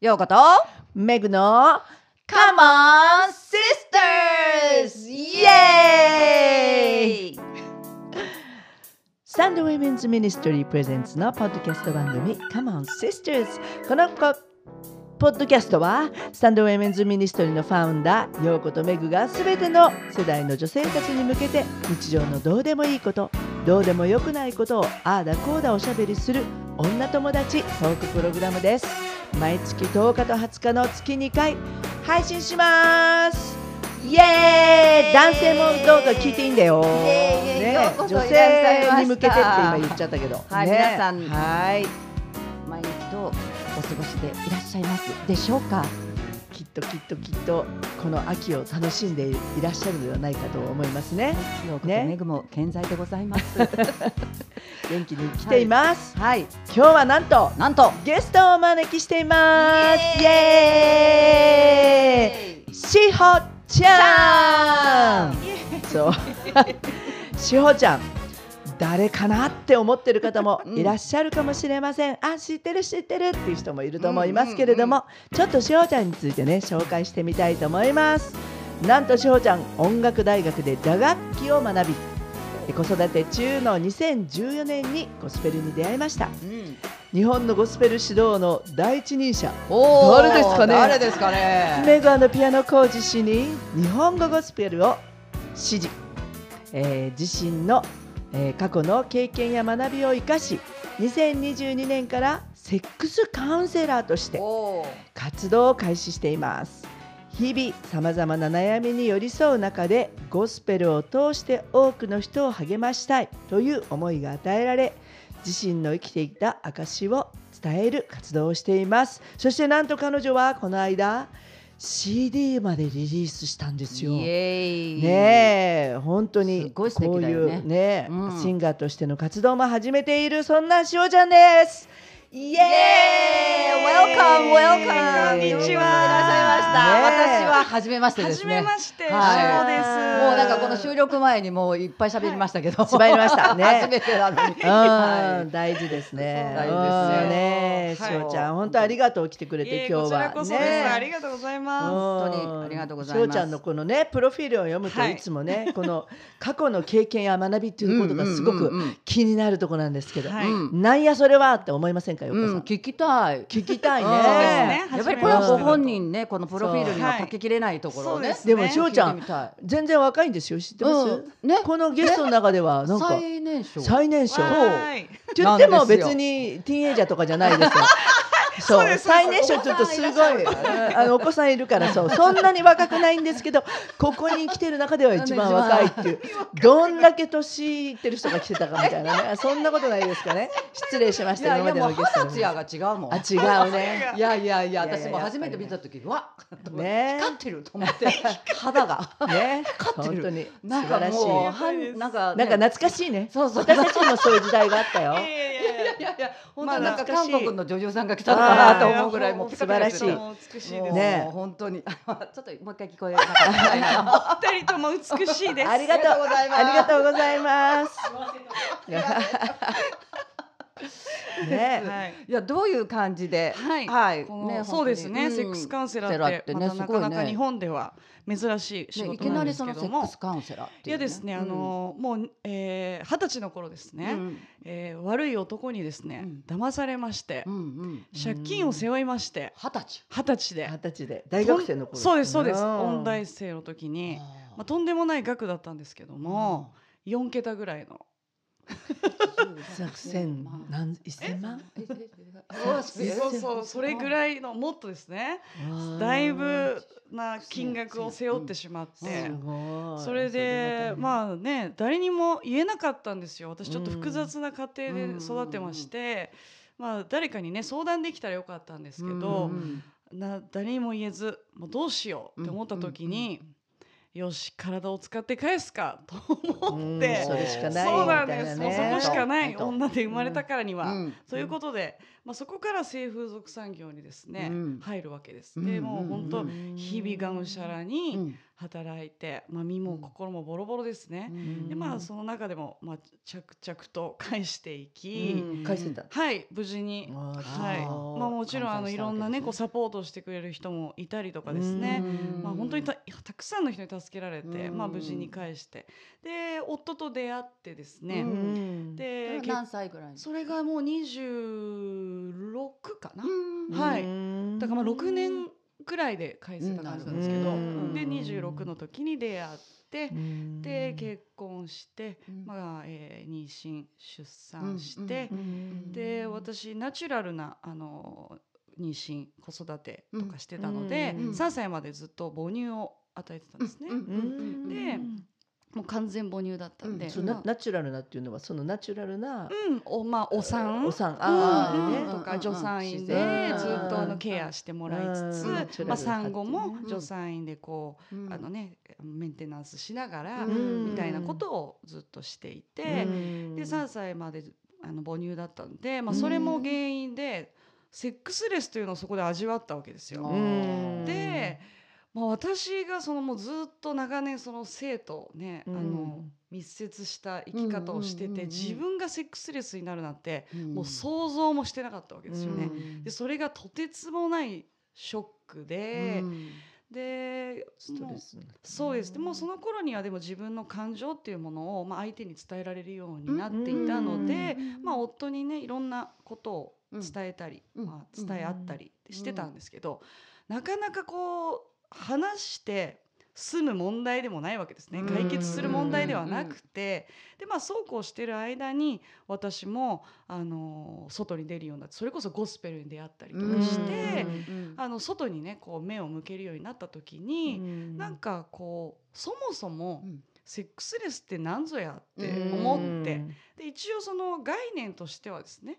ようことメグの Come on Sisters! イエーイ Stand Women's Ministry Presents のポッドキャスト番組 Come on Sisters! このポポッドキャストは Stand Women's Ministry のファウンダーヨーコとメグがすべての世代の女性たちに向けて日常のどうでもいいことどうでもよくないことをああだこうだおしゃべりする女友達トークプログラムです毎月10日と20日の月2回配信します。イエーイ。男性もどうぞ聞いていいんだよ、ね。女性に向けてって今言っちゃったけど、はいね。皆さん。はい。毎日どうお過ごしでいらっしゃいますでしょうか？ときっときっとこの秋を楽しんでいらっしゃるのではないかと思いますね。ね。めぐも健在でございます。元気に来ています、はい。今日はなんとなんと。ゲストをお招きしています。イエーイ。しほちゃん。そう。しほちゃん誰かなって思ってる方もいらっしゃるかもしれません、あ知ってる知ってるっていう人もいると思いますけれども、ちょっとしほちゃんについてね紹介してみたいと思います。なんとしほちゃん音楽大学で打楽器を学び子育て中の2014年にゴスペルに出会いました。うん。日本のゴスペル指導の第一人者。誰ですかね？誰ですかね？メガのピアノ講師氏に日本語ゴスペルを指示、えー自身の、えー過去の経験や学びを生かし2022年からセックスカウンセラーとして活動を開始しています。日々さまざまな悩みに寄り添う中でゴスペルを通して多くの人を励ましたいという思いが与えられ自身の生きていた証を伝える活動をしています。そしてなんと彼女はこの間 CD までリリースしたんですよ。ねえ本当にこうい敵だよねうね、うんシンガーとしての活動も始めているそんなしおちゃんです。イエーイ Welcome, welcome こんにちは。いらっしゃいました、私は初めましてです初ねめまして、はい。しおです。もうなんかこの収録前にもういっぱい喋りましたけど、喋りましたね。初めてなのに、うん、は大事ですね。大事ですねしおちゃん、本当ありがとう来てくれて今日は。こちら。ありがとうございます。本当にありがとうございます。しおちゃんのこのねプロフィールを読むとはい。いつもね、この過去の経験や学びっていうことがすごく気になるところなんですけど、なんやそれはって思いませんか？よこさん。うん、聞きたい。聞きたいね。ねやっぱりこれはご本人ね、このプロフィールにはそう書ききれないところをね。はいでもしおちゃん全然若いんですよ知ってます？うんねこのゲストの中ではなんか最年少。最年少。って言っても別にティーンエイジャーとかじゃないですよ。そう。最年少ちょっとすごい。あのお子さんいるからそう。そんなに若くないんですけど ここに来てる中では一番若いっていう。どんだけ年いってる人が来てたかみたいなね。そんなことないですかね。失礼しました今までいやいやもゲストの。肌ツヤが違うもん。あ違うね。いやいやいや私も初めて見た時わっね。光ってると思って肌が。ね。光ってる。なんかもうなんかね。なんか懐かしいね。そうそう。私たちにもそういう時代があったよ。いやいやいや本当まあなんか韓国の女優さんが来たのかなと思うぐらいもう素晴らしい美しいもうです。ね。本当にちょっともう一回聞こえなか二人とも美しいです。ありがとうございます。ありがとうございます ね。はい。いやどういう感じで？はい。はい。ねそうですね、本当に。セックスカウンセラーってねまたなかなか日本では珍しい仕ねい事なんですきなりそけどものセックスカウンセラーっていうね。いやですね、あのもうえー二十歳の頃ですね、うん。えー悪い男にですね、うん。騙されまして、うんうん借金を背負いまして二十歳。二十歳で。二十歳で。大学生の頃そうですそうです。ん。音大生の時に、まあ、あとんでもない額だったんですけども、4桁ぐらいの作戦何一千万？そうそうそうそれぐらいのもっとですね。だいぶな金額を背負ってしまって。それでまあね誰にも言えなかったんですよ。私ちょっと複雑な家庭でうん。育ってまして。まあ誰かにね相談できたらよかったんですけどうんな誰にも言えずもうどうしようって思った時によし体を使って返すか と思って。それしかないそうなんです、もうそこしかない。女で生まれたからには、うんということで、まあ、そこから性風俗産業にですね、うん。入るわけです。うん。でもう本当、うん。日々がむしゃらうにん。働いて、まあ、身も心もボロボロですね。でまあその中でも、まあ、着々と返していき、うん。返せた。はい無事に。はい。まあ、もちろんあのいろんなねこううサポートしてくれる人もいたりとかですね、ん。まあ、本当にたたくさんの人に助けられて、うん。まあ、無事に返して。で夫と出会ってですね、うん。で何歳ぐらいそれがもう26かな、うん。はい。うん。だからまあ6年ぐらいで返せた感じなんですけど、うん。で26の時に出会ってう、ん。で結婚して、うん。まあえー妊娠出産してう、ん。で私ナチュラルなあの妊娠子育てとかしてたので、うん。3歳までずっと母乳を与えてたんですね。でもう完全母乳だったんで、うんナナチュラルなっていうのはそのナチュラルなうん、おまあお産。お産。うん。あうん。とか助産院でうんずっとあのケアしてもらいつうん。つ、まあ、産後もうん助産院でこう、うん。あのねメンテナンスしながら、うん。みたいなことをずっとしていて、うん。で3歳まであの母乳だったんで、まあ、それも原因で、セックスレスというのをそこで味わったわけですよ。うん。で、まあ、私がそのもうずっと長年その性とね、うん。あの密接した生き方をしてて、自分がセックスレスになるなんて、うん。もう想像もしてなかったわけですよね。うん。でそれがとてつもないショックで、うん。でストレスそうです。でもうその頃にはでも自分の感情っていうものを、まあ、相手に伝えられるようになっていたので、まあ、夫にねいろんなことを伝えたり、うん。まあ、伝え合ったりしてたんですけど、なかなかこう話して済む問題でもないわけですね。うん解決する問題ではなくて、でまあそうこうしてる間に私もあの外に出るようになってそれこそゴスペルに出会ったりとかして、うんあの外にねこう目を向けるようになった時に、うんなんかこうそもそもうん。セックスレスって何ぞやって思って、うんで一応その概念としてはですね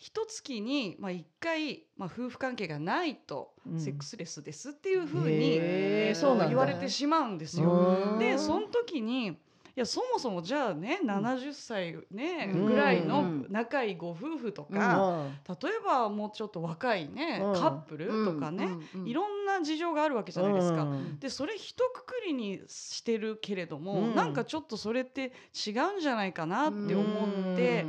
一月にまあ1回、まあ、夫婦関係がないとうん。セックスレスですっていうふうに、んだ。言われてしまうんですよ。うん。でその時にいやそもそもじゃあね70歳ね、うん。ぐらいのうん仲いいご夫婦とうか、ん。例えばもうちょっと若いね、うん。カップルとかね、うん。いろんな事情があるわけじゃないですか。うん。でそれ一括りにしてるけれども、うん。なんかちょっとそれって違うんじゃないかなって思って、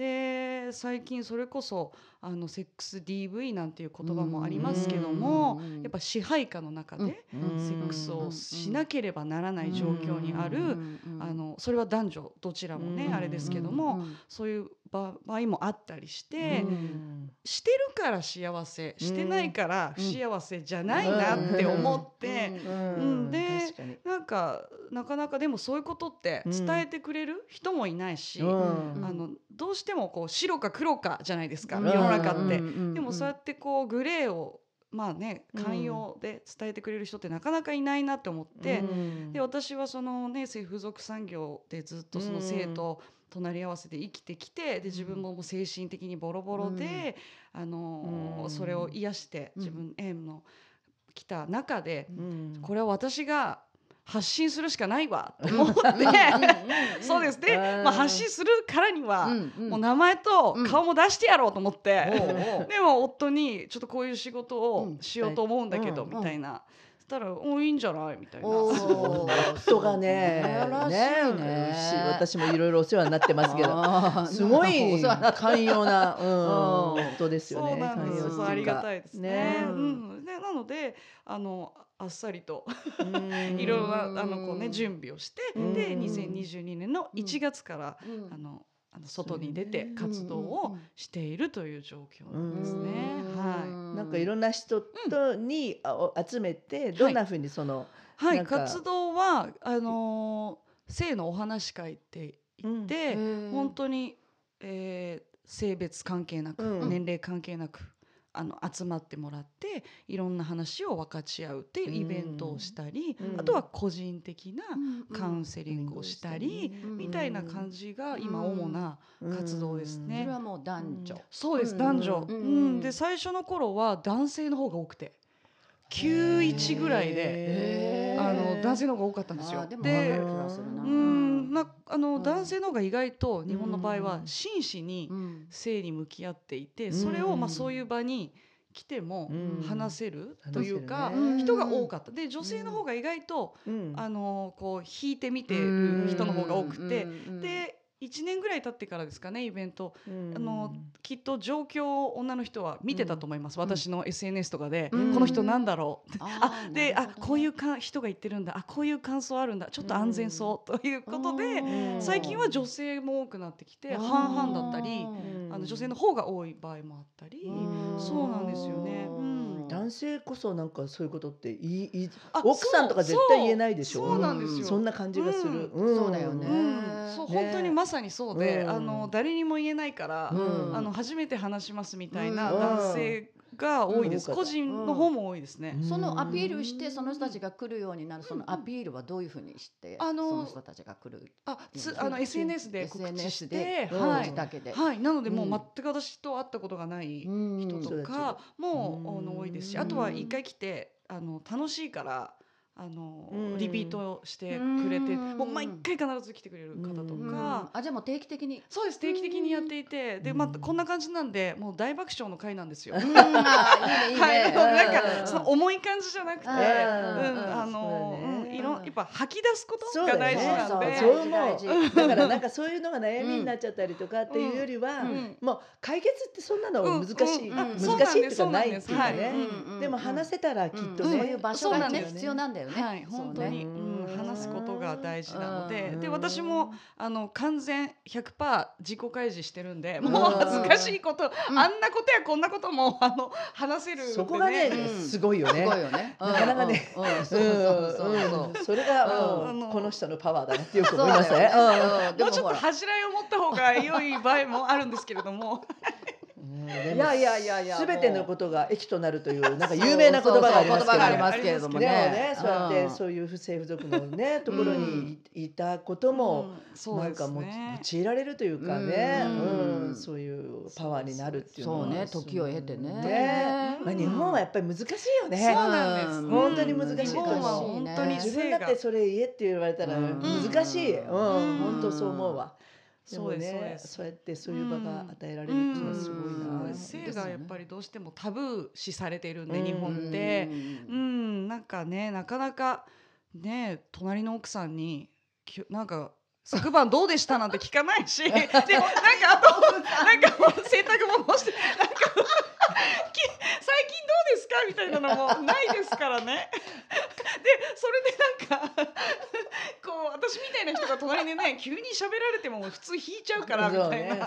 で最近それこそあのセックス DV なんていう言葉もありますけども、うんやっぱ支配下の中でうんセックスをしなければならない状況にある、あのそれは男女どちらもね、うんあれですけども、そういう場場合もあったりして、うん。してるから幸せしてないから不幸せじゃないなって思って。うんでなんかなかなかでもそういうことってうん。伝えてくれる人もいないし、うん。あのどうしてもこう白か黒かじゃないですか、中って。うんでもそうやってこうグレーをまあねうん。寛容で伝えてくれる人ってなかなかいないなって思って、うん。で私はそのね性風俗産業でずっとその性と隣り合わせで生きてきてで自分ももう精神的にボロボロで、あのーうん。それを癒して自分への来た中で、うん。これは私が発信するしかないわ。と思って、そうです。ね、うん。まあ、発信するからには、うん。もう名前と顔も出してやろうと思って、でも夫にちょっとこういう仕事をしようと思うんだけど、うん。みたいな。そしたら「おいいんじゃない?」みたいな。人がねやらしい。ねし私もいろいろお世話になってますけど。すごい寛容な、うんうん、人ですよね。そうなんです。寛容っていうか。そうありがたいですね。ねうん、でなのであのあっさりとうん。いろいろなあのこうね準備をして、うん。で2022年の1月から、うん。あのあの外に出て活動をしているという状況なんですね。はなんかいろんな人とに、あお集めてどんなふうにその、い、はい、なんか活動はあのー性のお話し会って言って、本当に、えー性別関係なく、うん。年齢関係なくあの集まってもらっていろんな話を分かち合うっていうイベントをしたり、うん。あとは個人的なカウンセリングをしたり、うん。みたいな感じが今主な活動ですそね。れはもう男女。そうですうん男女、うん。うん。で最初の頃は男性の方が多くて。91ぐらいで。あの男性の方が多かったんですよ。で。うんなあの、うん。男性の方が意外と日本の場合はうん。真摯にうん。性に向き合っていて、うん。それをまあそういう場に来てもうん。話せるというか、人が多かった。で女性の方が意外と、うん。あのこう引いて見てる人の方が多くて、うん。で1年ぐらい経ってからですかねイベント。うん。あのきっと状況を女の人は見てたと思います、うん。私の SNS とかで、うん。この人なんだろう。ああであこういううか人が言ってるんだ。あこういう感想あるんだ。ちょっと安全そうということで、うん。最近は女性も多くなってきてうん。半々だったりうん。あの女性の方が多い場合もあったり、うん。そうなんですよね。うん男性こそなんかそういうことって言い言いあ奥さんとか絶対言えないでしょ？そうそうなんですよ。そんな感じがする、うん。ん。そうだよね。うん。そうね本当にまさにそうで、うん。あの誰にも言えないから、うん。あの初めて話しますみたいなうん。男性が多いです、うん個人の方も多いですね。そのアピールしてその人たちが来るようになるそのアピールはどういうふうにしてあのその人たちが来るあつうんあの SNS で告知 SNS しでて、うんはい。だけで。はい、なのでもううん。全く私と会ったことがないうん。人とかもあの多いですし、あとは一回来てあの楽しいからあのうん。リピートしてくれて、うん。もう毎回必ず来てくれる方とうん。か。あじゃあもう定期的に？そうです定期的にやっていて。で、まあ、こんな感じなんでもう大爆笑の回なんですよ。はい、なんうん。かその重い感じじゃなくて、うん。うん。あの、いろやっぱ吐き出すことが大事ねなんで、そう思う。だからなんかそういうのが悩みになっちゃったりとかっていうよりは、うん。もう解決ってそんなの難しい、うん。うん。難しいっていうかないっていうかね、でも話せたらきっとそういう場所がねそうなんです。必要なんだよね。はい、本当に、そうね。うん、話すことが大事なので、うん。で私もあの完全100%自己開示してるんで、うん。もう恥ずかしいこと、うん。あんなことやこんなことも あの話せるそこがね、うん。すごいよね。すごいよね。なかなかね。うん。うん。うんうん。それがこの人のパワーだなってよく思いますね。もうちょっと。恥じらいを持った方が良い場合もあるんですけれどもいやいやいやいやすべてのことが益となるというなんか有名な言葉がありますけどすけれどもね。ね、そうやってんそういう不正付属のねところにいいたことも、なんかも。用いられるというかね、ううん。んそういうパワーになるっていうのは。そうね時を経てね。ね。まあ、日本はやっぱり難しいよね。そうなんです。うん本当に難しい日本は本当に自分だってそれ言えって言われたらうん。難しい、うん。うん。本当そう思うわ。そうですそうねです。そうやってそういう場が与えられるっていうのはすごいな。うん性がやっぱりどうしてもタブー視されているんで、うん。日本って、うん、なんかねなかなかね隣の奥さんになんか昨晩どうでしたなんて聞かないし。でなんかあとなんかもう洗濯物してなんかうですか？みたいなのもないですからね。でそれでなんかこう私みたいな人が隣でね急に喋られても普通引いちゃうから みたいな、ね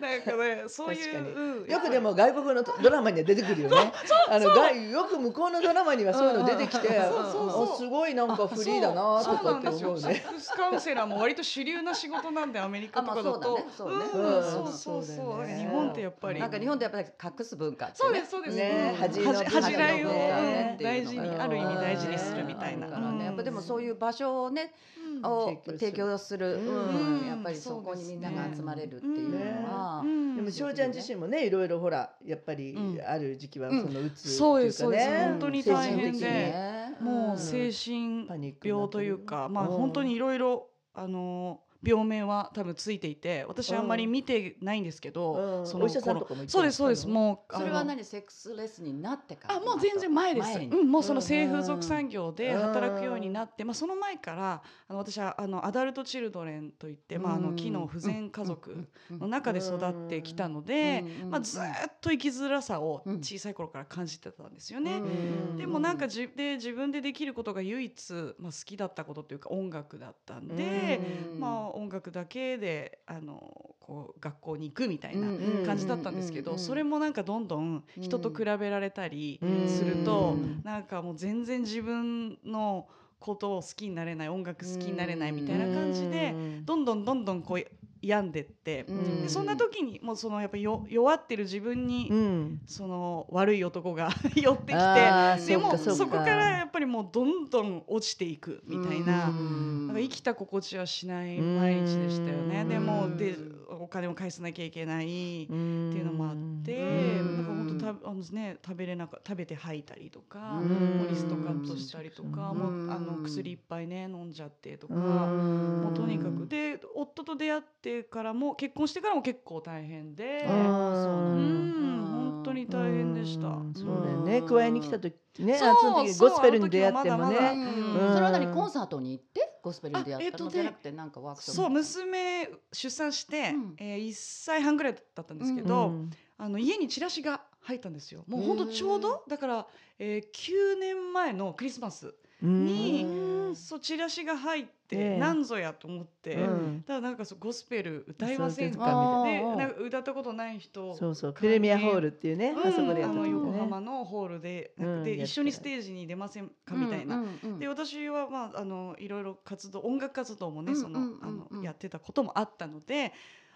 なんかねそういう、うん。よくでも外国のドラマには出てくるよね。あの外よく向こうのドラマにはそういうの出てきて、そうそうそう。あすごいなんかフリーだなとかって思うね。カウンセラーも割と主流な仕事なんでアメリカとかだと、あまあそうだね。そうね。うんうんそうそうそう。そうだよね日本ってやっぱり。なんか日本ってやっぱり隠す文化ってそうですそうです。ねうん。恥じらいを、ね大事にうんある意味大事にするみたいな、だからねやっぱでもそういいう場所をねうん。を提提供する。うん。うん。やっぱりそこにみんなが集まれるっていうのは、うん。でも翔ちゃん自身もねいろいろほらやっぱりうん。ある時期はうん。そのうつっていうそうかね本当に精大変で。ね。もう精神病というか、まあうん本当にいろいろあの病名は多分ついていて私はあんまり見てないんですけど、うん。そのお医者さんとかもそうですそうです。もうそれは何セックスレスになってから？あもう全然前です、うん、もうその性風俗産業でうん。働くようになって、まあ、その前からあの私はあのアダルト・チルドレンといって、まあ、あうん。の機能不全家族うん。の中で育ってきたので、うん。まあ、ずーっと生きづらさをうん。小さい頃から感じてたんですよね。うん。でもなんかじで自分でできることが唯一、まあ、好きだったことというか音楽だったんで、うん。まあ、音楽だけであのこう学校に行くみたいなうん感じだったんですけど、それもなんかどんどん人と比べられたりうん。すると、うん。なんかもう全然自分のことを好きになれない音楽好きになれないみたいな感じで、どんどんどんどんこう病んでって、うん。でそんな時にもうそのやっぱよ弱ってる自分に、うん。その悪い男が 寄ってきて。でもそこからやっぱりもうどんどん落ちていくみたいな,、うん。なんか生きた心地はしない毎日でしたよね。うん。でもでお金を返さなきゃいけない。っていうのもあって、うん。なんか本当たあのね食べれなか食べて吐いたりとか、うん。もうリストカットしたりとか、うん。もうあの薬いっぱいね飲んじゃってとか、うん。もうとにかく。で夫と出会ってからも結婚してからも結構大変で、本当に大変でした。うん。そうだよね。うん加えに来た時ねその時ゴスペルに出会ってもね。うん。それは何コンサートに行ってゴスペルに出会ったあえっとねの？じゃなくてなんかワークショップそう娘出産して、うん。えー、1歳半ぐらいだったんですけど、うんあの家にチラシが入ったんですよ。もうほんとちょうどだから、えー、9年前のクリスマスにうんチラシが入って、ええ。なんぞやと思って、うん。だなんかそうゴスペル歌いませんかかであーなんか歌ったことない人そうそうプレミアホールっていうねうん。あそこでやった時あの横ね浜のホールで,、で一緒にステージに出ませんかみたいな。で私はまああのいろいろ活動音楽活動もね、そのあのやってたこともあったので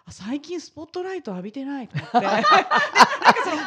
あ最近スポットライト浴びてないと思って。で なんか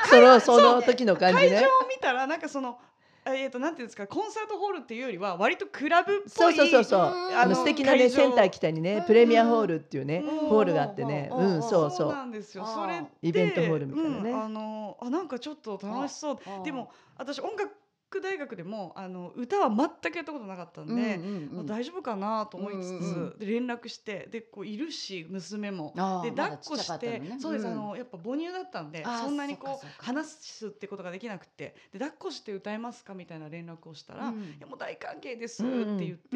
そのそのその時の感じね。会場を見たらなんかそのえっ、となんていうんですかコンサートホールっていうよりは割とクラブっぽいそうそうそうそう。うんあの素敵なねセンター北にねプレミアホールっていうねうんホールがあってね。うんうんそうそう。なんですよ。それでイベントホールみたいなねうんあのあ。なんかちょっと楽しそうでも私音楽大学でもあの歌は全くやったことなかったんで、まあ大丈夫かなと思いつつ、うんうんで連絡してでこういるし娘も。で抱っこして、ね。そうです、ん。あのやっぱ母乳だったんでそんなにこう話すってことができなくてで抱っこして歌えますかみたいな連絡をしたら「うんいやもう大歓迎です」ってうん言って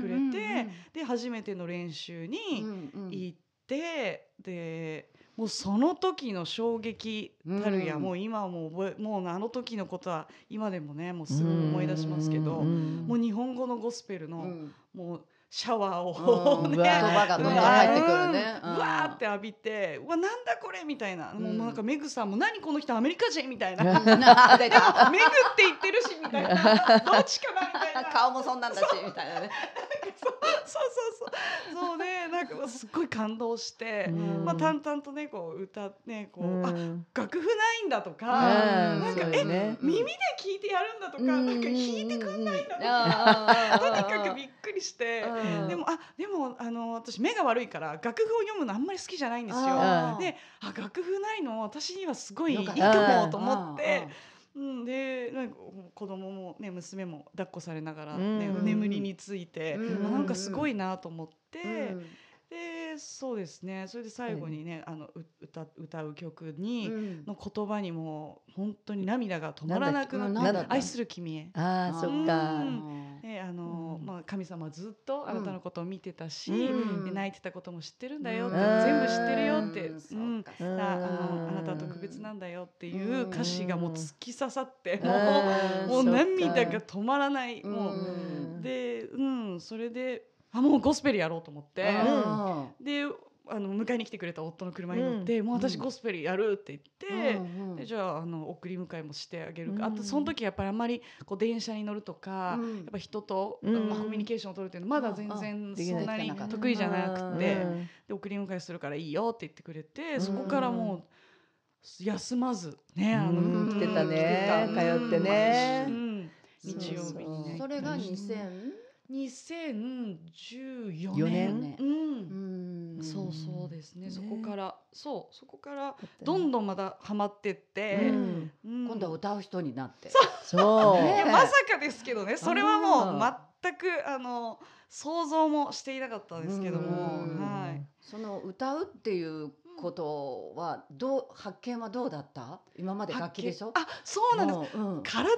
くれて、で初めての練習に行って、でもうその時の衝撃たるや、うんもう今はもう覚えもうあの時のことは今でもねもうすぐ思い出しますけど、うんもう日本語のゴスペルの、うん。もうシャワーを、ね。言葉が入ってくるね。うん。うわーって浴びてうわなんだこれみたいな、もうなんかメグさんも何この人アメリカ人みたいな。メグって言ってるしみたいな。どっちかなみたいな。顔もそんなんだしみたいなね。そうそうそう。そうね。なんかすっごい感動して、うん。まあ淡々とねこう歌ねこう、うん。あ楽譜ないんだとか、うん。なんかね。耳で聞いてやるんだとか、なんか弾いてくんないんだとか、とにかくびっくりして、うん。でもあでもあの私目が悪いから楽譜を読むのあんまり好きじゃないんですよ。であ楽譜ないの？私にはすごいいいかもと思って。うん、でなんか子供もね娘も抱っこされながら、ねうん。眠りについて、うん。あなんかすごいなと思って、うんでそうですね。それで最後にね、あのう歌歌う曲に、うん。の言葉にも本当に涙が止まらなくなってなんだっけ「愛する君へ」ああそっか。うん。ねあのうん。まあ、神様はずっとあなたのことを見てたし、泣いてたことも知ってるんだよって、うん。全部知ってるよって、ううん。ああのあなたは特別なんだよっていう歌詞がもう突き刺さって、もうもう涙が止まらない、もう。うん。で、うん、それであもうゴスペルやろうと思って、うん。であの迎えに来てくれた夫の車に乗って、もう私ゴスペルやるって言って。でじゃああの送り迎えもしてあげるか、あうん。とその時やっぱりあんまりこう電車に乗るとか、うん。やっぱ人と、うん。まあ、コミュニケーションを取るっていうのまだ全然そんなに得意じゃなくて、うん。で送り迎えするからいいよって言ってくれて、ん。そこからもう休まずねあの、うん来てた。ね。通ってね。うん。日曜日にね。それがうん。2000 2014 4年。年。うん。うん。そうそうですね。ね。そこからそうそこからどんどんまたハマってって、うん。うん。今度は歌う人になって。そう。ねいやまさかですけどね。それはもう全くあの想像もしていなかったですけども、うん。はい、その歌うっていうことはどう発見はどうだった？今まで楽器でしょ？あそうなんです。もううん。体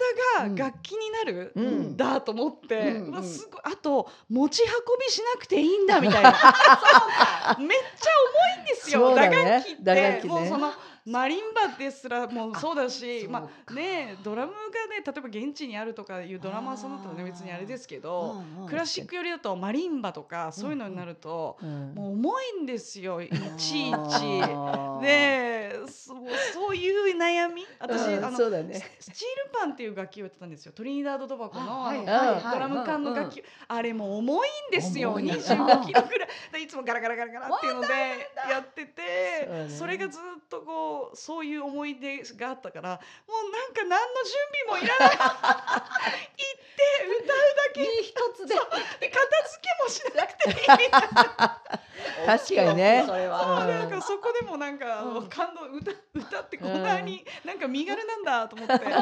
うん。が楽器になるうん。んだと思って、うんうわすごい。あと持ち運びしなくていいんだみたいな。めっちゃ重いんですよ、ね。打楽器って。ね。もうそのマリンバですらもうそうだしまか。あねドラムがね例えば現地にあるとかいうドラマーさんだったらね別にあれですけど、クラシックよりだとマリンバとかそういうのになると、うんもう重いんですよいちいち。でそそういう悩み？私、うんあのそうだね。スチールパンっていう楽器をやってたんですよトリニダード・トバコのドラム缶の楽器、あれも重いんですよ重い。25キロぐらい。でいつもガラガラガラガラっていうのでやっててそれがずっとこうそういう思い出があったからもうなんか何の準備もいらない。行って歌うだけ。一つで。で片付けもしなくていい 確かにね。それそうは。なんかそこでもなんか、感動歌歌ってこんなになんか身軽なんだと思って、で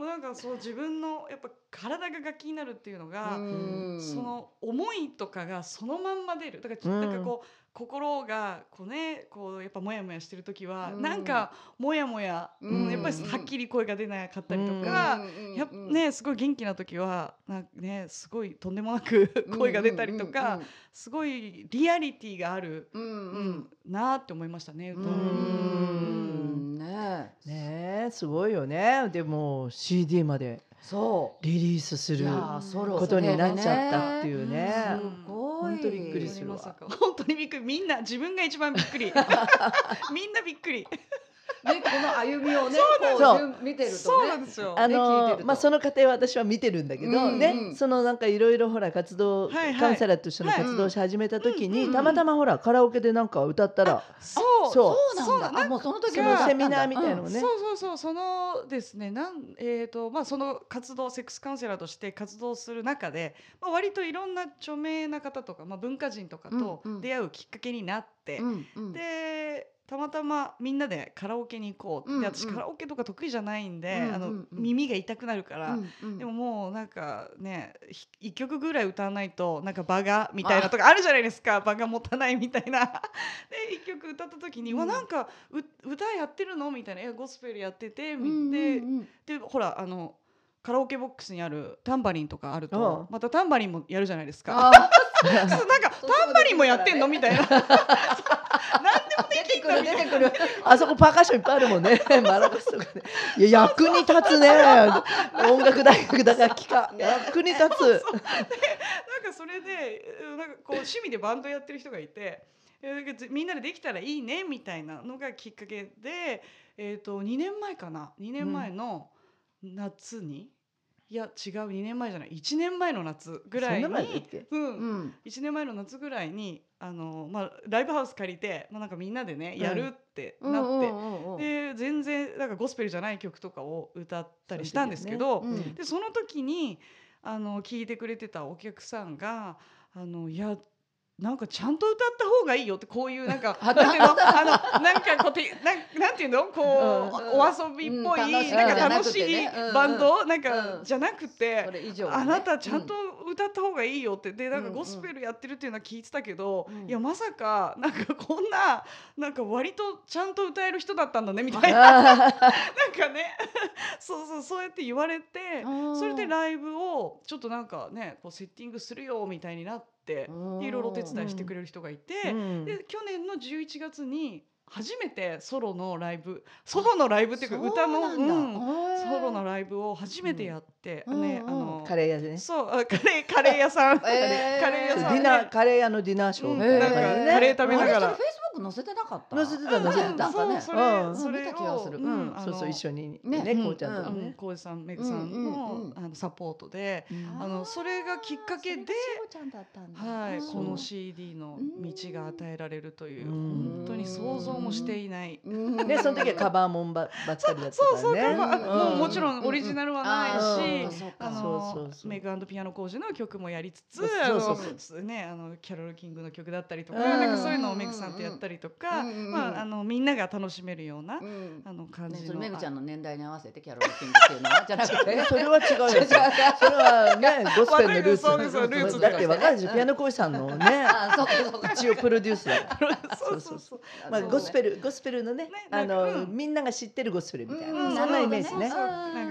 もなんかそう自分のやっぱ体が楽器になるっていうのが、うん。その思いとかがそのまんま出る。だから、うん。なんかこう心がこうねこうやっぱモヤモヤしてる時は、うん。なんかモヤモヤ、やっぱりはっきり声が出なかったりとか。やねすごい元気な時はなんかねすごいとんでもなく声が出たりとか、すごいリアリティがある、うんううんんなーって思いましたね歌ねすごいよね。でも CD までそリリースすることになっちゃったっていうね。うんすごい本当びっくりするわ。まさか本当にびっくり。みんな自分が一番びっくり。みんなびっくりねこの歩みをねそうこう見てるとねそうなんですよ。あね聞いてると。のまあその過程は私は見てるんだけど、うんうん。ねそのなんかいろいろほら活動、はいはい。カウンセラーとしての活動をし始めた時に、はいうんたまたまほらカラオケでなんか歌ったら、そう。そう。なんだ。あもうその時のセミナーみたいなのうん。をね、そうそうそう。そのですねなんえーとまあその活動セックスカウンセラーとして活動する中で、まあ、割といろんな著名な方とか、まあ、文化人とかと出会うきっかけになって、うんうん。でたまたまみんなでカラオケに行こうって、私うん。カラオケとか得意じゃないんで、あの耳が痛くなるから。でももうなんかねひ一曲ぐらい歌わないとなんか場がみたいなとかあ。るじゃないですか。場が持たないみたいな。で一曲歌った時に「うん。うわなんかう歌やってるの?」みたいな「いやゴスペルやってて」うんうんでほらあのカラオケボックスにあるタンバリンとかあるうんとまたタンバリンもやるじゃないですか。なんかタンバリンもやってんのみたいな。出てくる。出てくる。あそこパーカッションいっぱいあるもんね。マラカスとかね。いや役に立つね。音楽大学だ楽器か。役に立つ。なんかそれでうんなんかこう趣味でバンドやってる人がいてみんなでできたらいいねみたいなのがきっかけで、えー、と2年前かな。2年前の夏に、いや違う2年前じゃない1年前の夏ぐらいにうん。うん。1年前の夏ぐらいにあの、まあ、ライブハウス借りて、まあ、なんかみんなでねやるってなって、うんで全然なんかゴスペルじゃない曲とかを歌ったりしたんですけど、うん。でその時にあの聞いてくれてたお客さんが「あのいやなんかちゃんと歌った方がいいよ」ってこういうなんかなんていうのあのなんかこうてなんなんていうの？こう、うんお遊びっぽい、うん楽しいなんか楽しいくてね。うんバンド、なんか、うん。じゃなくてね。あなたちゃんと歌った方がいいよって。でなんかうんゴスペルやってるっていうのは聞いてたけど、うん。いやまさかなんかこんななんか割とちゃんと歌える人だったんだねみたいな。なんかね。そうそうそうやって言われてうん。それでライブをちょっとなんかねこうセッティングするよみたいになってうん。でいろいろお手伝いしてくれる人がいて、うん。で去年の11月に初めてソロのライブソロのライブっていうか歌のそうなんソロのライブを初めてやって、うんね、うん。あのカレー屋でね。そうあカレーカレー屋さん、えー。カレー屋さん。ディナーカレー屋のディナーショーうん。なんかカレー食べながらク載せてなかった。載せてた載せてた。ね。そうそれ、見た気そうそう一緒にねこうちゃんとね。浩二さんメグさんの,、うんあのサポートで、うん。あのそれがきっかけではい、うん。この CD の道が与えられるという、うん。本当に想像もしていない。うん。ねその時はカバーもんばばっかりだったそうそう、からねカバもうもちろんオリジナルはないあし、あのメグピアノ工事の曲もやりつつ、ねあのキャロルキングの曲だったりとか、うん。なんかそういうのをメグさんとやったりとか、うんうんまああのみんなが楽しめるような、うん。あの感ねじの。それめぐちゃんの年代に合わせてキャロルキングっていうのはじゃなくて。それは違うよ。それはねゴスペルのルーツだってわかるでしょピアノ講師さんのね あそうかそうか。一応プロデュースだ そうそうそう。まあそうゴスペルゴスペルのねねあのうん。みんなが知ってるゴスペルみたいうんなそんなイメージね。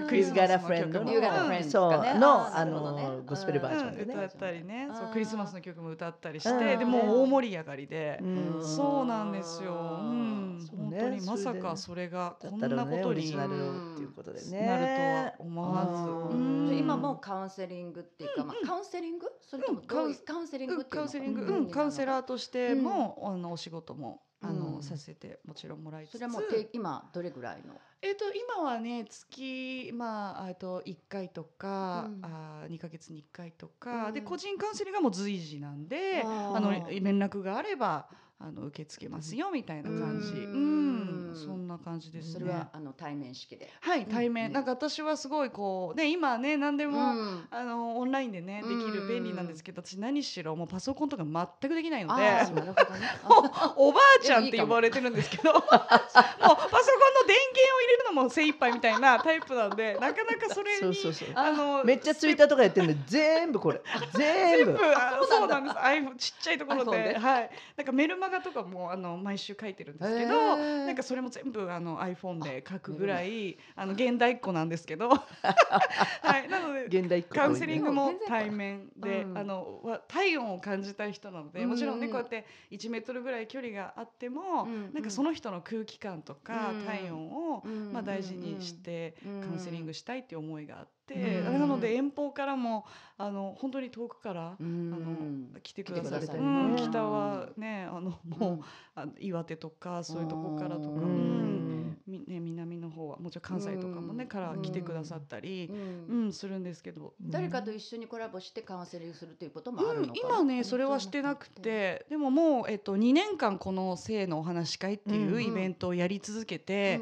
クリスマス You've got a の friend 曲も You got a うん friend そうとかね。のあのゴスペルバージョンでね。うん。歌ったりね。そうクリスマスの曲も歌ったりしうん。てでもう大盛り上がりで。うんそうなんですよ、うん、そうね。本当にまさかそれがだこんなことにオリジナルをっていうことでね。なるとは思わず、うん。うん。今もうカウンセリングっていうか、まあ、カウンセリング？それともカウンセリングうんっていうのカウンセリング、うんうん、カウンセーラーとしても、あのお仕事もあの、うん。させてもちろんもらいつつ。それはも今どれぐらいの？えっ、と今はね月まああと一回とか、うん。あ二ヶ月に一回とか、うん。で個人カウンセリングがもう随時なんであの連絡があればあの受け付けますよみたいな感じ。ううんそんな感じですね。それはあの対面式で。はい対面、うんなんか私はすごいこうね今ね何でも、うんあのオンラインでねできるうん便利なんですけど、私何しろもうパソコンとか全くできないのでね。おばあちゃんって呼ばれてるんですけどもう パソコ電源を入れるのも精一杯みたいなタイプなんで なかなかそれにそうそうそう。あのめっちゃツイッターとかやってるの全部これ。全部。そうなんです。iPhone ちっちゃいところで。はい。なんかメルマガとかもあの毎週書いてるんですけど、なんかそれも全部あの iPhone で書くぐらいあの現代っ子なんですけど。はい。なので現代っ子。カウンセリングも対面で、うん。あのわ体温を感じたい人なので、うん。もちろんねこうやって1メートルぐらい距離があっても、うん。なんかその人の空気感とか、うん。体温を、うんまあ、大事にしてうんカウンセリングしたいっていう思いがあって、うん。なので遠方からもあの本当に遠くから、うん。あの来てくださってんね。北はねあのもう、うん。あの岩手とかそういうとこからとか、ううん。ね、南の方はもちろん関西とかもね、うん。から来てくださったりう、うんんするんですけど、誰かと一緒にコラボしてカウンセリングするということもあるうんの。今ねそれはしてなくてでももう、えっと、2年間この性のお話し会っていううんイベントをやり続けて、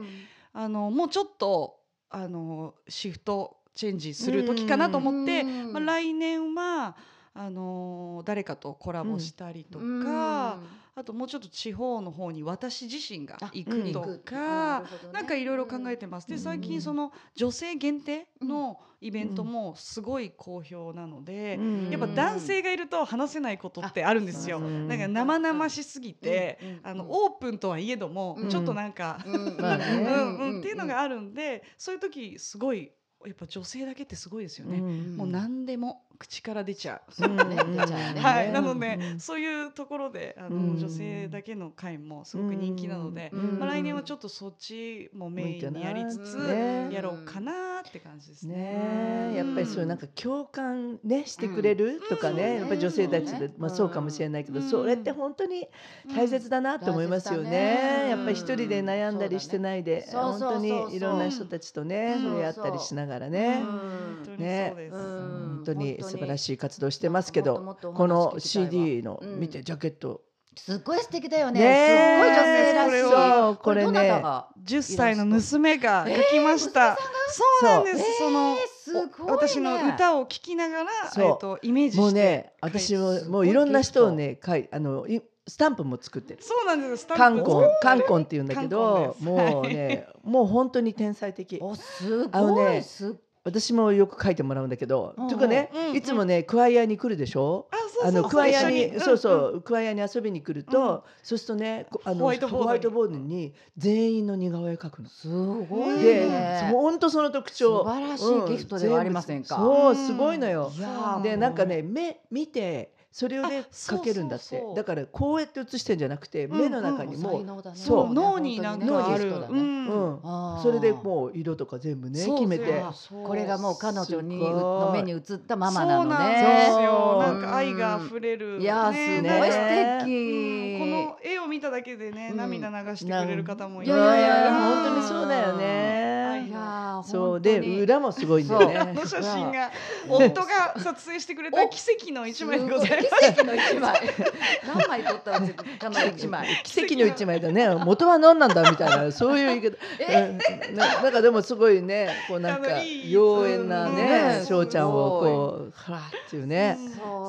あのもうちょっとあのシフトチェンジする時かなと思って、うんまあ、来年はあの誰かとコラボしたりとか、うん。あともうちょっと地方の方に私自身があ行くとかあ。なんかいろいろ考えてます。でうん。最近その女性限定のイベントもすごい好評なので、うん。やっぱ男性がいると話せないことってあるんですよ。なんか生々しすぎて、あのオープンとはいえども、うん。ちょっとなんか、うんうん。っていうのがあるんで、そういう時すごいやっぱ女性だけってすごいですよね。うんもう何でも口から出ちゃう。そうね出ちゃうね。はい、ねなので、うん。そういうところであの、うん。女性だけの会もすごく人気なので、うん。まあ、来年はちょっとそっちもメインにやりつつ、ね。やろうかなって感じですね。やっぱりそういうなんか共感ねしてくれる？とかうんね、やっぱり女性たちで、うんまあそうかもしれないけど、うん。それって本当に大切だなって思いますよね。うん。やっぱり一人で悩んだりしてないで、本当にいろんな人たちとね、うん触れ合ったりしながらね、ねそうです。うん。本当に素晴らいしい活動してますけど、この CD のうん。見てジャケット、すっごい素敵だよね。すっごい女性らしい。これをこれねどなたが？10歳の娘が書きました。そうなんです。その、すごいね。お私の歌を聴きながら、そう。えっとイメージして。もうね、私ももういろんな人をね、かいあのいスタンプも作ってる。そうなんです。カンコンカンコンって言うんだけど、もうね、もう本当に天才的。おすあのごい。ねすっ私もよく書いてもらうんだけど、うんうかね、うんうん。いつもね、クワイアに来るでしょ？うあのクワイアに、そうそんう、クワイアに遊びに来ると、そうするとね、こあのホワイトボードに。全員の似顔絵描くの。すごいで、ね本当その特徴。素晴らしいギフトではありませんか？うんそう、すごいのよ。で、なんかね、目見て、それをであそう描けるんだって。そうそう。だからこうやって写してんじゃなくて、目の中に才も、能だね。そう。脳になんかある。それでもう色とか全部ね決めて。これがもう彼女にの目に映ったママなのそうなんねですよ。そうなんか愛が溢れる。いやすね。ごい素うん。敵この絵を見ただけでね、うん。涙流してくれる方もいいやいやいやうん。本当にそうだよねいやーそうで裏もすごいんだよね。の写真が夫が撮影してくれた奇跡の一枚でございます。奇跡の一枚。何枚撮ったうちあの一枚。奇跡の一枚だね。元は何なんだみたいなそういう言い方。うん。ななんかでもすごいねこうなんか妖艶なうん。ねうん翔ちゃんをこうはらっていうね。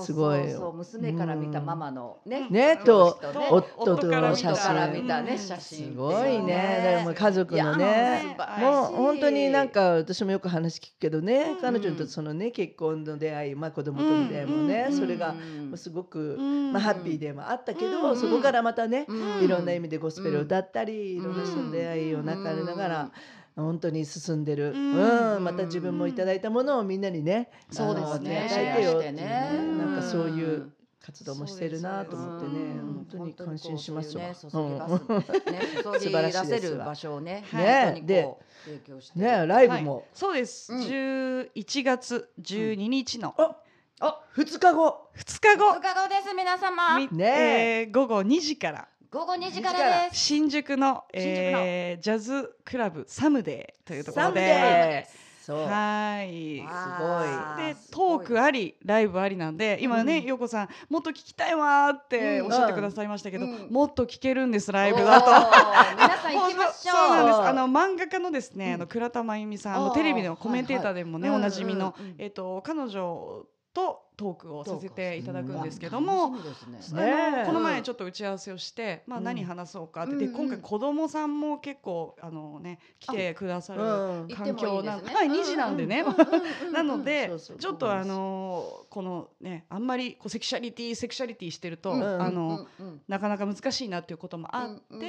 すごいそうそう娘から見たママのねねと夫との写夫から真見たね写真。すごいね。だからもう家族のいねやもう本当になんか私もよく話聞くけどね、うん。彼女とそのね結婚の出会い、まあ、子供との出会いもね、うん。それがうん。すごく、うん。まあ、ハッピーでもあったけど、うん。そこからまたね、うん。いろんな意味でゴスペルを歌ったり、いろんな人の出会いを泣かれながら、本当に進んでる、ううん。んまた自分もいただいたものをみんなにね、そうですね。あの与えてよっていうシェアしてね。なんかそういう活動もしてるなと思ってね、うん。本当に感心しますわ。素晴らしい出ですわせる場所をねね。本当にこう提供して。うんねライブはい。も、そうです。うん。11月12日の。ああ2日後。2日後。おかごです皆様。みねえ。ー午後2時から。午後2時からです。新宿の新宿の。えージャズクラブサムデーというところサムデで。ーそう。はい。わーですトークありライブありなんで今ね、うん。ようこさんもっと聞きたいわーってうん。おっしゃってくださいましたけど、うん。もっと聞けるんですライブおだと。ー皆さん行きましょう。そうなんです。あの漫画家のですね、うん。あの倉田真由美さん、テレビのコメンテーターでもね、おなじみの、えっ、と彼女とトークをさせていただくんですけどうも。この前ちょっと打ち合わせをして、まあうん。何話そうかって、で今回子供さんも結構あのね来てくださるうん。環境な行ってもいいですね。はい2時なんでね、なのでちょっとあのこのねあんまりこうセクシャリティセクシャリティしてると、うんあの、なかなか難しいなっていうこともあって、うんうん。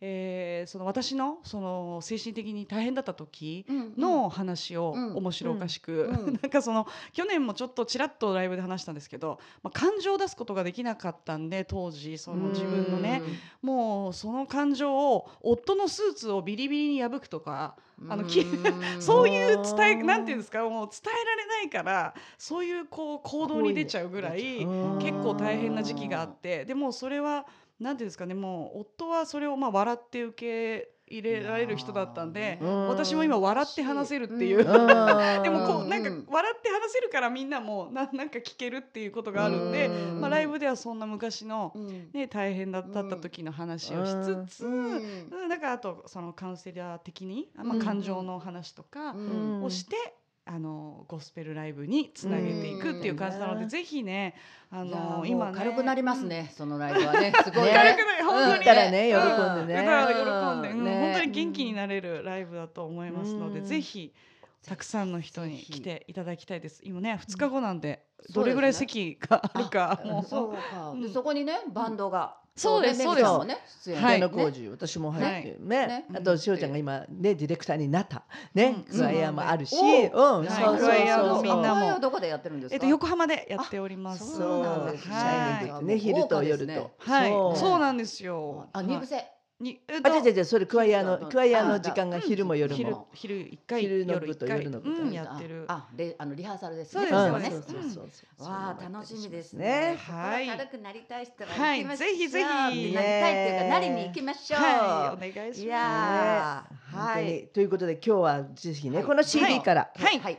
えーその私のその精神的に大変だった時うんの話をうん面白おかしく、うん なんかその去年もちょっとちらっとライブで話したんですけど、まあ、感情を出すことができなかったんで当時その自分のねもうその感情を夫のスーツをビリビリに破くとかあの そういう伝えなんていうんですかもう伝えられないからそういうこう行動に出ちゃうぐらいうん結構大変な時期があってでもそれはなんていうんですかねもう夫はそれをまあ笑って受け入れられる人だったんでうん私も今笑って話せるっていう。うん。でもこううん。なんかうん笑って話せるからみんなもななんか聞けるっていうことがあるんで、うん。まあ、ライブではそんな昔の、うん。ね、大変だった時の話をしつつ、なんかあとそのカウンセラー的に、あまあ、うん。感情の話とかうん。をして、あのゴスペルライブにつなげていくっていう感じなので、うん。ぜひねあの今ね。軽くなりますね、そのライブはね。すごいね。軽くない本当にね。うん。喜んでね。喜んで、本当に元気になれるライブだと思いますので、うん。ぜひたくさんの人に来ていただきたいです。今ね2日後なんで、うん。どれぐらいそうです席があるか。もうそこにねバンドが。そうですねめぐちゃんもね出演はい。私も入ってね。ね。あとしおちゃんが今ねディレクターになったね、うん。クワイヤーもあるし、そううん、クワイヤのみんなも。どこでやってるんですか？えっと横浜でやっております。そうなんですね。昼と夜と、はい、そう。そうなんですよ。あ二部制。に、あ違う違う違うそれクワイヤーのあクワイヤーのあ時間が昼も夜昼も、昼一回昼の夜一回。部と夜の部とうんやってる。あであのリハーサルですね。そうですそうそうわあ楽しみですね。ね。はい。心軽くなりたい人ははい行きましょう。ぜひぜひ。なりたいっていうかなりに行きましょう。はい、お願いします。いやはい。ということで今日はぜひね、はい。この CD から。はい。はい。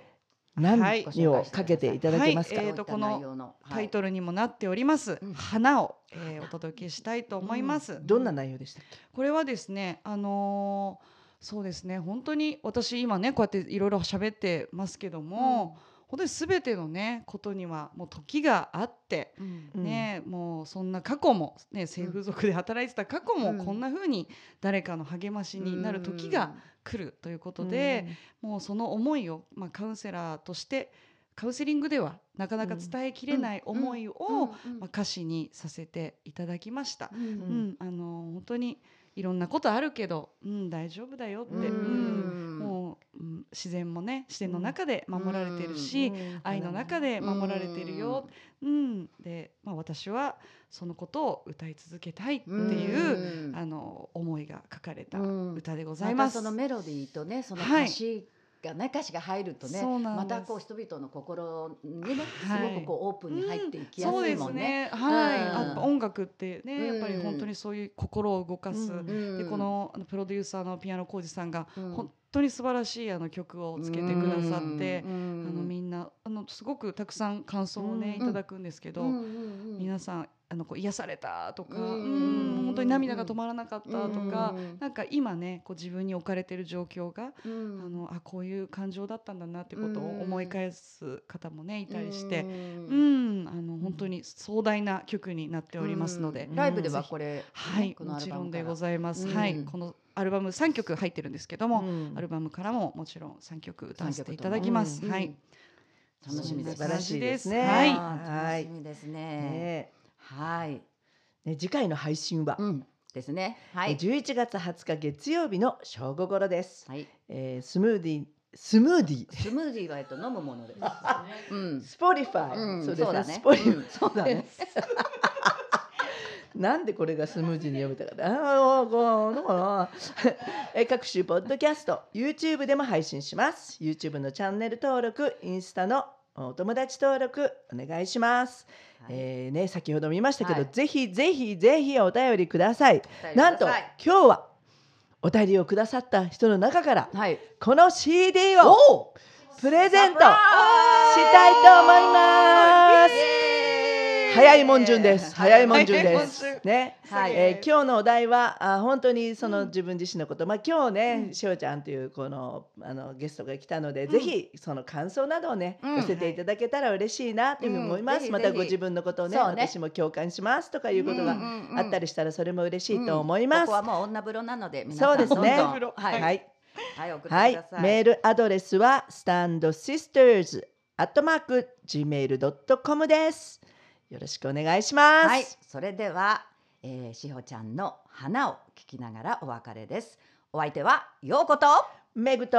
何はい。をかけていただけますか、はい。えーとこのタイトルにもなっております、うん。花を、えーお届けしたいと思います。どんな内容でしたっけ？これはですね、あのーそうですね、本当に私今ねこうやっていろいろ喋ってますけども、本当にすべてのねことにはもう時があって。うん。ね、もうそんな過去も、ね、性風俗で働いてた過去もうん。こんな風に誰かの励ましになる時が来るということで、もうその思いを、まあ、カウンセラーとしてカウンセリングではなかなか伝えきれない思いを、まあ、歌詞にさせていただきました。うん。うん。あの本当にいろんなことあるけど、うん、大丈夫だよって、うん自然もね自然の中で守られてるし、愛の中で守られてるよ、うん。で、まあ、私はそのことを歌い続けたいっていう、うん。あの思いが書かれたうん。歌でござまいます。たそのメロディーとねそのはい歌詞がね歌詞が入るとねまたこう人々の心にねすはい。ごくこうオープンに入っていきやすすいもんね。ね。はい。音楽ってね、やっぱりうん本当にそういう心を動かす。でこのプロデューサーのピアノ浩二さんがうん。本当に素晴らしいあの曲をつけてくださって、うんあのみんなあのすごくたくさん感想をね、うんいただくんですけど、皆さんあのこう癒されたとか、うん当に涙が止まらなかったとか、うんなんか今ねこう自分に置かれてる状況が、うん。あのあこういう感情だったんだなってことを思い返す方もねいたりして。ううんん、あの本当に壮大な曲になっておりますので、うん。ライブではこれはい、このアもちろんでございます。うん。はい、このアルバム3曲入ってるんですけども、うん。アルバムからももちろん3曲歌わせていただきます。うんはい、楽しみです素晴らしいですね。はい。楽しみですね。ね。はい。ね次回の配信は、うんですね。はい。11月20日月曜日の正午頃です。はい。えー、スムーディースムーディースムージーはえっと飲むものです。うん。 Spotify、うんそうですねそうだね Spotify、うんそうだね なんでこれがスムージーに読めたかなあのかなえー各種ポッドキャスト YouTube でも配信します YouTube のチャンネル登録インスタのお友達登録お願いします、はいえーね先ほど見ましたけど、はい。ぜひぜひぜひお便りください。なんと今日はお便りをくださった人の中からはい。この CD をおプレゼントしたいと思います。早いもん順 です。早いもん順です。ね。はい。えー今日のお題はあ本当にその自分自身のこと、まあ今日ね、しおちゃんというこのあのゲストが来たので、ぜひその感想などをね、うん。寄せていただけたら嬉しいなというふうに思います。またご自分のことをね私も共感しますとかいうことがあったりりしたらそれも嬉しいと思います。ここはもう女風呂なのでそうんですね。はい、はい。はい、メールアドレスはスタンドシスターズアットマーク gmail.com です。よろしくお願いします。はい、それでは、えー、しほちゃんの花を聞きながらお別れです。お相手はようこと。メグと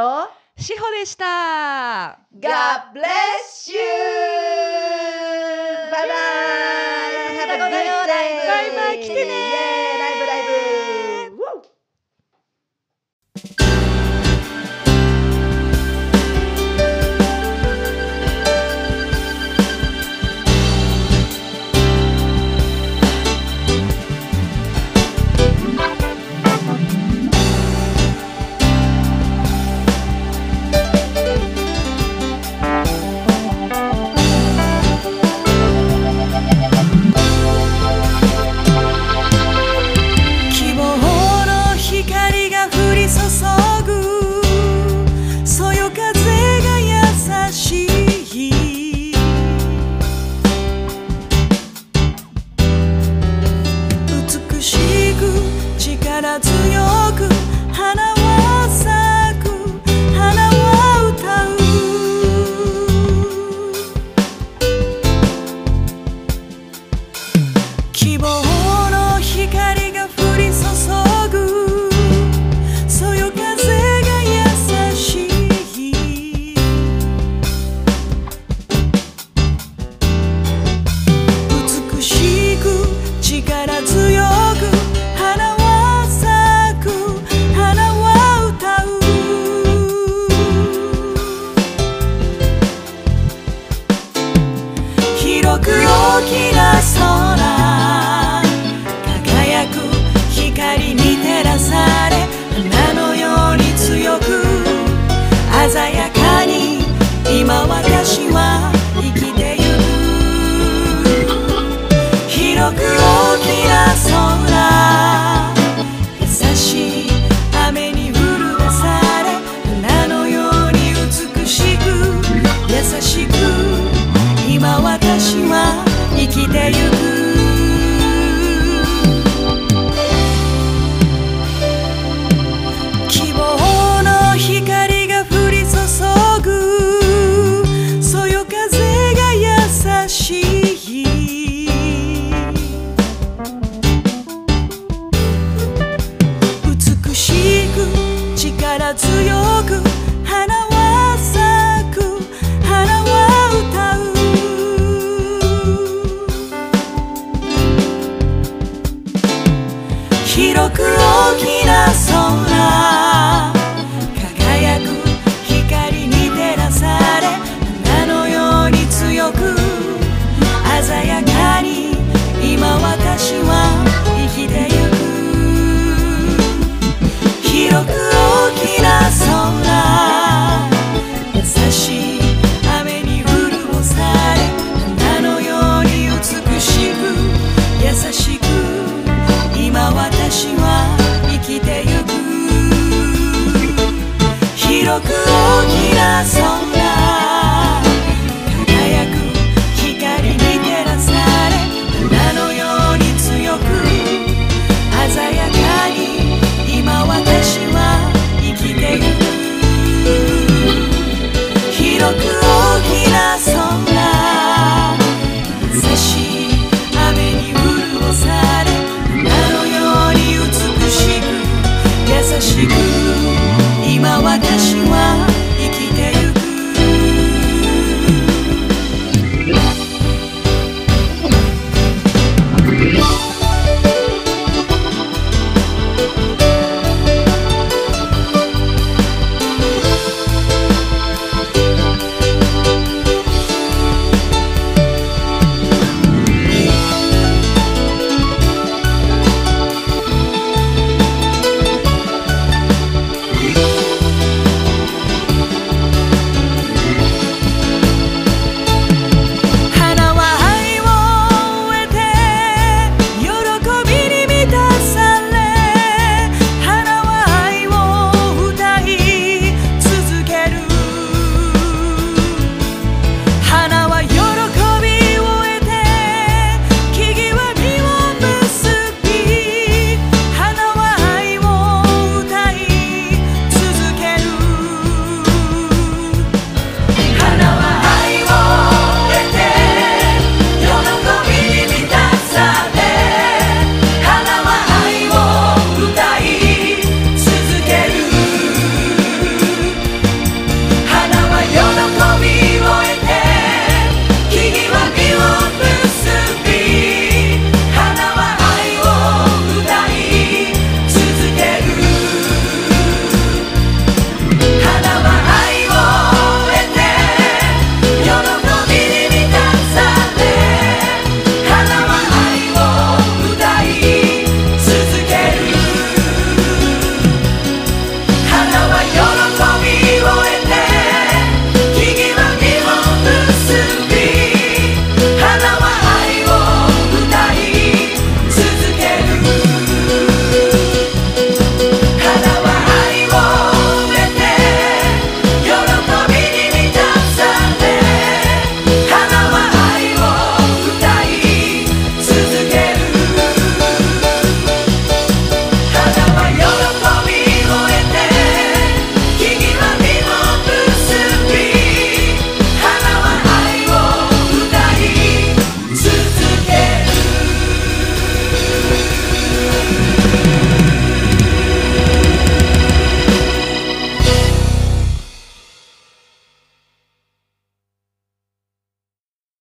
しほでした。God bless you! バイバイ Have a good day! バイバイ来てね強く